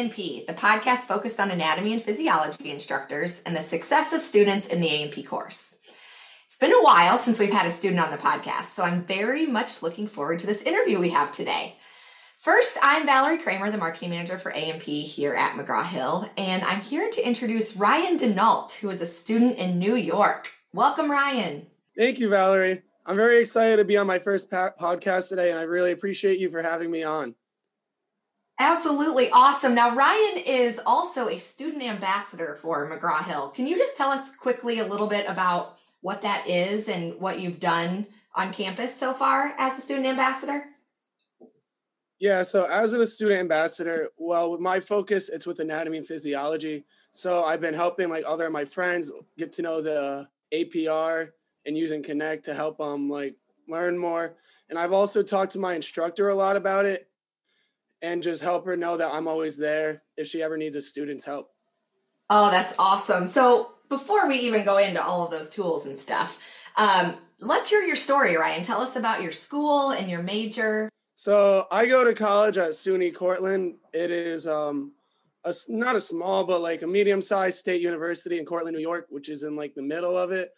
A&P, the podcast focused on anatomy and physiology instructors and the success of students in the A&P course. It's been a while since we've had a student on the podcast, so I'm very much looking forward to this interview we have today. First, I'm Valerie Kramer, the marketing manager for A&P here at McGraw-Hill, and I'm here to introduce Ryan DeNault, who is a student in New York. Welcome, Ryan. Thank you, Valerie. I'm very excited to be on my first podcast today, and I really appreciate you for having me on. Absolutely awesome. Now, Ryan is also a student ambassador for McGraw Hill. Can you just tell us quickly a little bit about what that is and what you've done on campus so far as a student ambassador? Yeah, so as a student ambassador, well, with my focus, it's with anatomy and physiology. So I've been helping like other my friends get to know the APR and using Connect to help them like learn more. And I've also talked to my instructor a lot about it and just help her know that I'm always there if she ever needs a student's help. Oh, that's awesome. So before we even go into all of those tools and stuff, um, let's hear your story, Ryan. Tell us about your school and your major. So I go to college at SUNY Cortland. It is um, a, not a small, but like a medium-sized state university in Cortland, New York, which is in like the middle of it.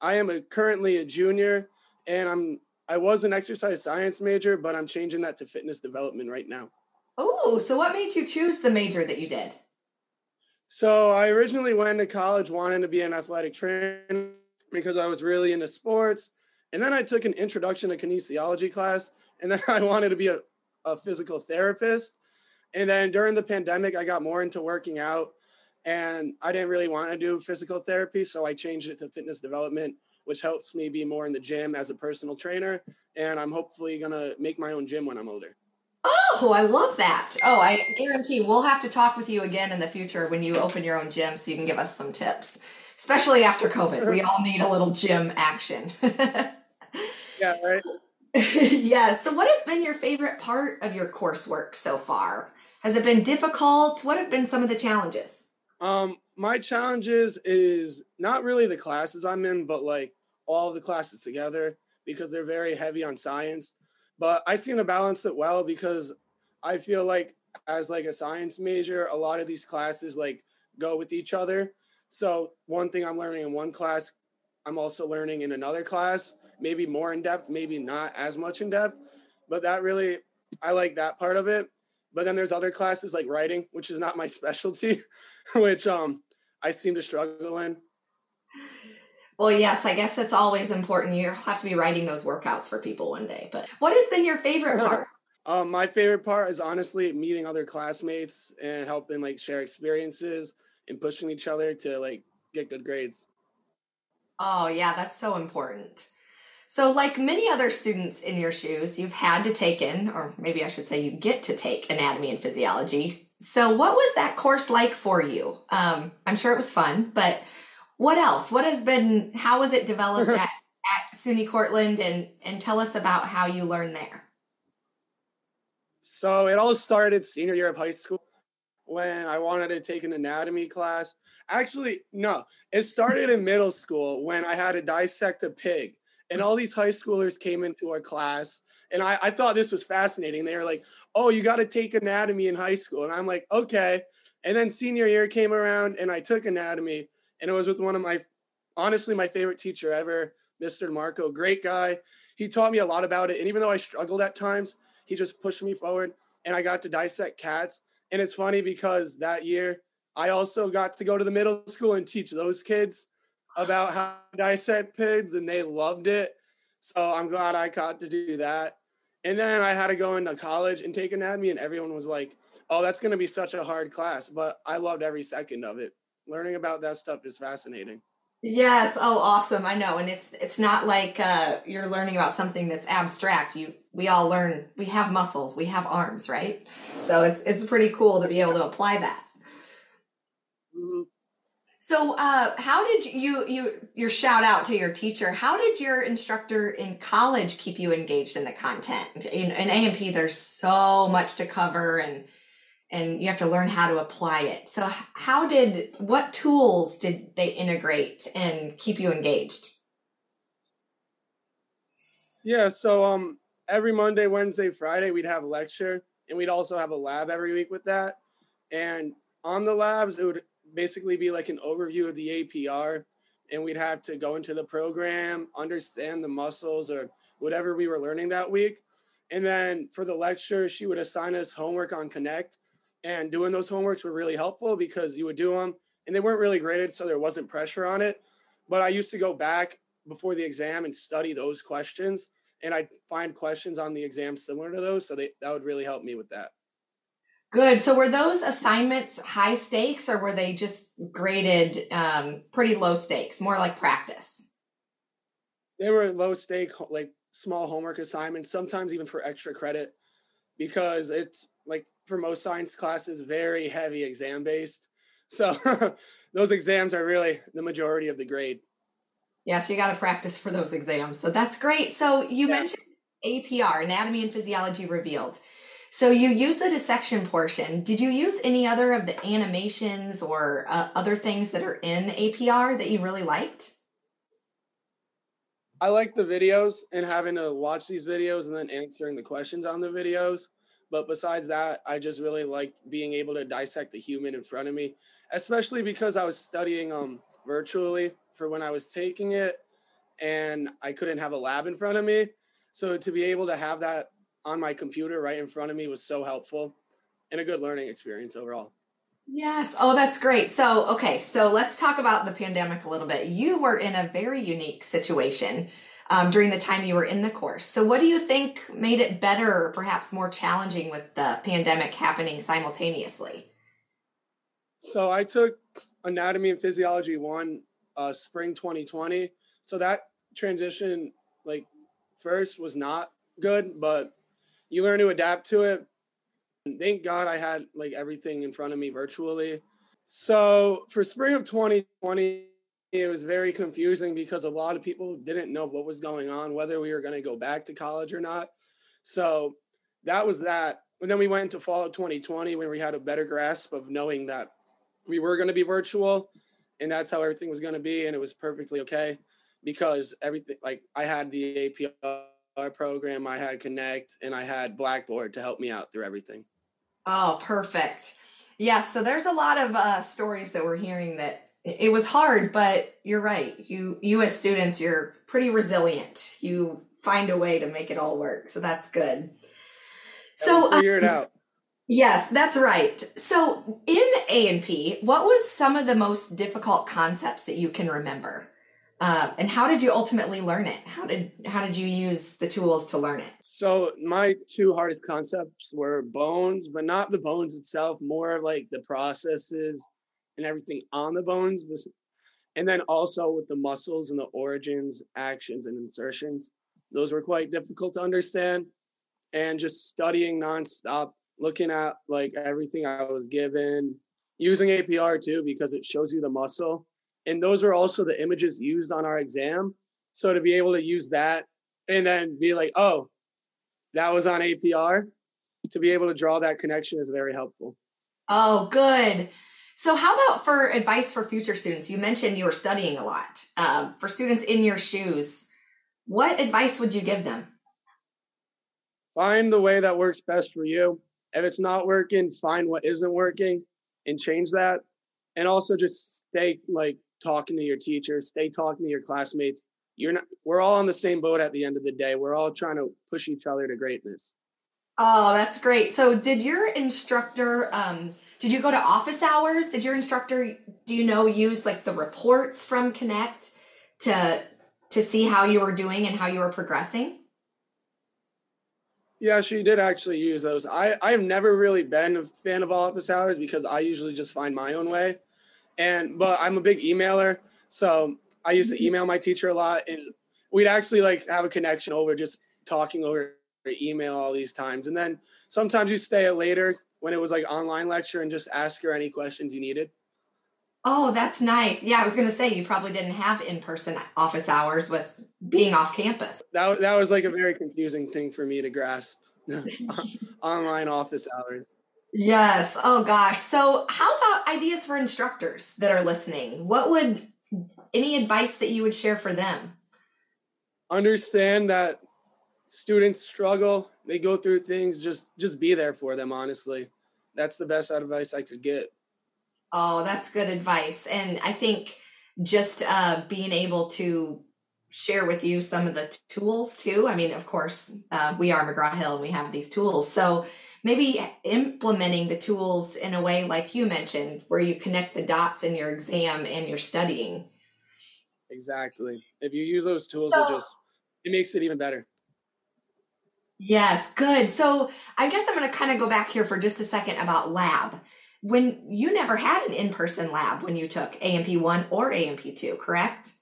I am a, currently a junior, and I'm I was an exercise science major, but I'm changing that to fitness development right now. Oh, so what made you choose the major that you did? So I originally went into college wanting to be an athletic trainer because I was really into sports. And then I took an introduction to kinesiology class. And then I wanted to be a, a physical therapist. And then during the pandemic, I got more into working out and I didn't really want to do physical therapy. So I changed it to fitness development, which helps me be more in the gym as a personal trainer. And I'm hopefully going to make my own gym when I'm older. Oh, I love that. Oh, I guarantee we'll have to talk with you again in the future when you open your own gym so you can give us some tips, especially after COVID. We all need a little gym action. yeah, right. yeah. So, what has been your favorite part of your coursework so far? Has it been difficult? What have been some of the challenges? Um, my challenges is not really the classes I'm in, but like all the classes together because they're very heavy on science but I seem to balance it well because I feel like as like a science major, a lot of these classes like go with each other. So one thing I'm learning in one class, I'm also learning in another class, maybe more in depth, maybe not as much in depth. But that really, I like that part of it. But then there's other classes like writing, which is not my specialty, which um I seem to struggle in. Well, yes, I guess it's always important. You have to be writing those workouts for people one day. But what has been your favorite part? um, my favorite part is honestly meeting other classmates and helping like share experiences and pushing each other to like get good grades. Oh, yeah, that's so important. So, like many other students in your shoes, you've had to take in, or maybe I should say, you get to take anatomy and physiology. So, what was that course like for you? Um, I'm sure it was fun, but what else? What has been, how was it developed at, at SUNY Cortland and, and tell us about how you learned there? So it all started senior year of high school when I wanted to take an anatomy class. Actually, no, it started in middle school when I had to dissect a pig. And all these high schoolers came into our class. And I, I thought this was fascinating. They were like, oh, you got to take anatomy in high school. And I'm like, okay. And then senior year came around and I took anatomy and it was with one of my honestly my favorite teacher ever, Mr. Marco. Great guy. He taught me a lot about it, and even though I struggled at times, he just pushed me forward, and I got to dissect cats. And it's funny because that year I also got to go to the middle school and teach those kids about how to dissect pigs, and they loved it. So I'm glad I got to do that. And then I had to go into college and take anatomy, and everyone was like, "Oh, that's going to be such a hard class," but I loved every second of it learning about that stuff is fascinating. Yes. Oh, awesome. I know. And it's, it's not like, uh, you're learning about something that's abstract. You, we all learn, we have muscles, we have arms, right? So it's, it's pretty cool to be able to apply that. Mm-hmm. So, uh, how did you, you, your shout out to your teacher, how did your instructor in college keep you engaged in the content? In, in A&P, there's so much to cover and, and you have to learn how to apply it. So how did what tools did they integrate and keep you engaged? Yeah, so um every Monday, Wednesday, Friday we'd have a lecture and we'd also have a lab every week with that. And on the labs, it would basically be like an overview of the APR, and we'd have to go into the program, understand the muscles or whatever we were learning that week. And then for the lecture, she would assign us homework on Connect. And doing those homeworks were really helpful because you would do them and they weren't really graded, so there wasn't pressure on it. But I used to go back before the exam and study those questions. And I'd find questions on the exam similar to those. So they, that would really help me with that. Good. So were those assignments high stakes or were they just graded um, pretty low stakes, more like practice? They were low stake, like small homework assignments, sometimes even for extra credit, because it's like for most science classes, very heavy exam based. So those exams are really the majority of the grade. Yeah, so you got to practice for those exams. So that's great. So you yeah. mentioned APR, Anatomy and Physiology Revealed. So you use the dissection portion. Did you use any other of the animations or uh, other things that are in APR that you really liked? I like the videos and having to watch these videos and then answering the questions on the videos. But besides that, I just really like being able to dissect the human in front of me, especially because I was studying um, virtually for when I was taking it and I couldn't have a lab in front of me. So to be able to have that on my computer right in front of me was so helpful and a good learning experience overall. Yes. Oh, that's great. So, okay. So let's talk about the pandemic a little bit. You were in a very unique situation um, during the time you were in the course. So, what do you think made it better or perhaps more challenging with the pandemic happening simultaneously? So, I took Anatomy and Physiology 1 uh, spring 2020. So, that transition, like, first was not good, but you learn to adapt to it. And thank God I had like everything in front of me virtually. So for spring of 2020, it was very confusing because a lot of people didn't know what was going on, whether we were going to go back to college or not. So that was that. And then we went into fall of 2020 when we had a better grasp of knowing that we were going to be virtual and that's how everything was going to be. And it was perfectly okay because everything, like I had the APR program, I had Connect, and I had Blackboard to help me out through everything. Oh, perfect. Yes, so there's a lot of uh, stories that we're hearing that it was hard, but you're right. You you as students, you're pretty resilient. You find a way to make it all work, so that's good. So figure it um, out. Yes, that's right. So in A and P, what was some of the most difficult concepts that you can remember? Uh, and how did you ultimately learn it? How did how did you use the tools to learn it? So my two hardest concepts were bones, but not the bones itself, more like the processes and everything on the bones, and then also with the muscles and the origins, actions, and insertions. Those were quite difficult to understand, and just studying nonstop, looking at like everything I was given, using APR too because it shows you the muscle and those are also the images used on our exam. So to be able to use that and then be like, oh, that was on APR, to be able to draw that connection is very helpful. Oh, good. So, how about for advice for future students? You mentioned you were studying a lot. Um, for students in your shoes, what advice would you give them? Find the way that works best for you. If it's not working, find what isn't working and change that. And also just stay like talking to your teachers, stay talking to your classmates. You're not we're all on the same boat at the end of the day. We're all trying to push each other to greatness. Oh, that's great. So did your instructor um did you go to office hours? Did your instructor do you know use like the reports from Connect to to see how you were doing and how you were progressing? Yeah, she did actually use those. I I've never really been a fan of office hours because I usually just find my own way. And but I'm a big emailer, so I used to mm-hmm. email my teacher a lot, and we'd actually like have a connection over just talking over email all these times. And then sometimes you stay later when it was like online lecture and just ask her any questions you needed. Oh, that's nice. Yeah, I was going to say you probably didn't have in-person office hours with being off campus. That that was like a very confusing thing for me to grasp. online office hours. Yes. Oh gosh. So, how about ideas for instructors that are listening? What would any advice that you would share for them? Understand that students struggle, they go through things, just just be there for them honestly. that's the best advice I could get. Oh, that's good advice. And I think just uh, being able to share with you some of the tools too. I mean, of course, uh, we are McGraw Hill and we have these tools. So maybe implementing the tools in a way like you mentioned, where you connect the dots in your exam and your studying. Exactly. If you use those tools, so, it just it makes it even better. Yes, good. So I guess I'm going to kind of go back here for just a second about lab. When you never had an in-person lab when you took A&P one or A&P two, correct?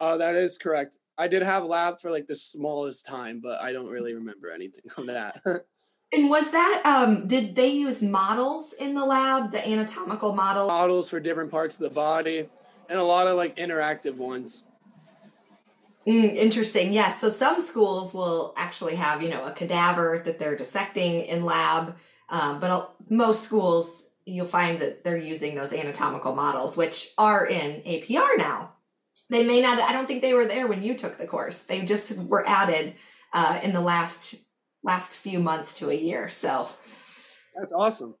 Oh, that is correct. I did have lab for like the smallest time, but I don't really remember anything on that. and was that um did they use models in the lab, the anatomical model? Models for different parts of the body and a lot of like interactive ones. Mm, interesting. Yes. So some schools will actually have, you know, a cadaver that they're dissecting in lab, um, but most schools you'll find that they're using those anatomical models, which are in APR now. They may not. I don't think they were there when you took the course. They just were added uh, in the last last few months to a year. So that's awesome.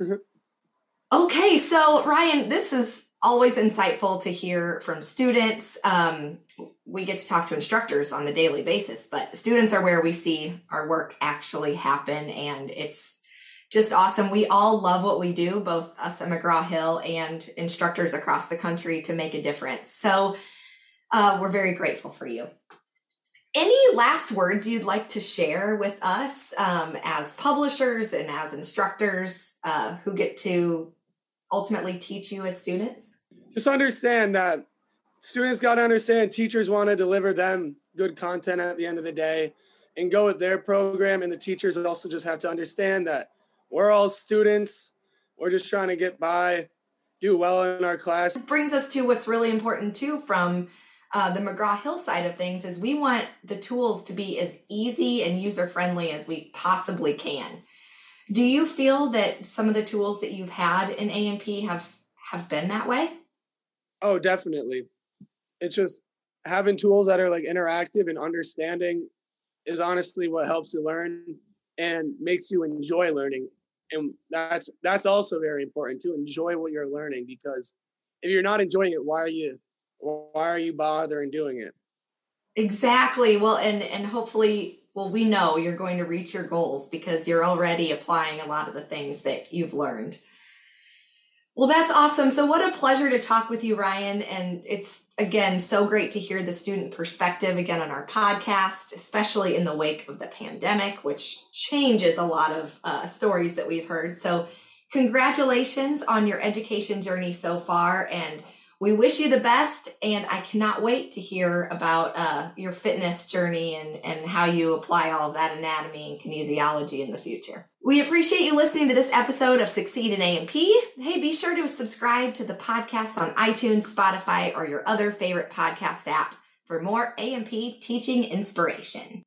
okay, so Ryan, this is always insightful to hear from students. Um, we get to talk to instructors on the daily basis, but students are where we see our work actually happen. And it's just awesome. We all love what we do, both us at McGraw Hill and instructors across the country to make a difference. So uh, we're very grateful for you. Any last words you'd like to share with us um, as publishers and as instructors uh, who get to ultimately teach you as students? Just understand that students got to understand teachers want to deliver them good content at the end of the day and go with their program. And the teachers also just have to understand that we're all students. We're just trying to get by, do well in our class. It brings us to what's really important too from uh, the McGraw Hill side of things is we want the tools to be as easy and user friendly as we possibly can. Do you feel that some of the tools that you've had in A&P have have been that way? Oh, definitely. It's just having tools that are like interactive and understanding is honestly what helps you learn and makes you enjoy learning. And that's that's also very important to enjoy what you're learning because if you're not enjoying it, why are you why are you bothering doing it? Exactly. Well, and and hopefully well, we know you're going to reach your goals because you're already applying a lot of the things that you've learned. Well, that's awesome. So, what a pleasure to talk with you, Ryan. And it's again so great to hear the student perspective again on our podcast, especially in the wake of the pandemic, which changes a lot of uh, stories that we've heard. So, congratulations on your education journey so far. And we wish you the best and i cannot wait to hear about uh, your fitness journey and, and how you apply all of that anatomy and kinesiology in the future. We appreciate you listening to this episode of succeed in A&P hey be sure to subscribe to the podcast on itunes spotify or your other favorite podcast app for more A&P teaching inspiration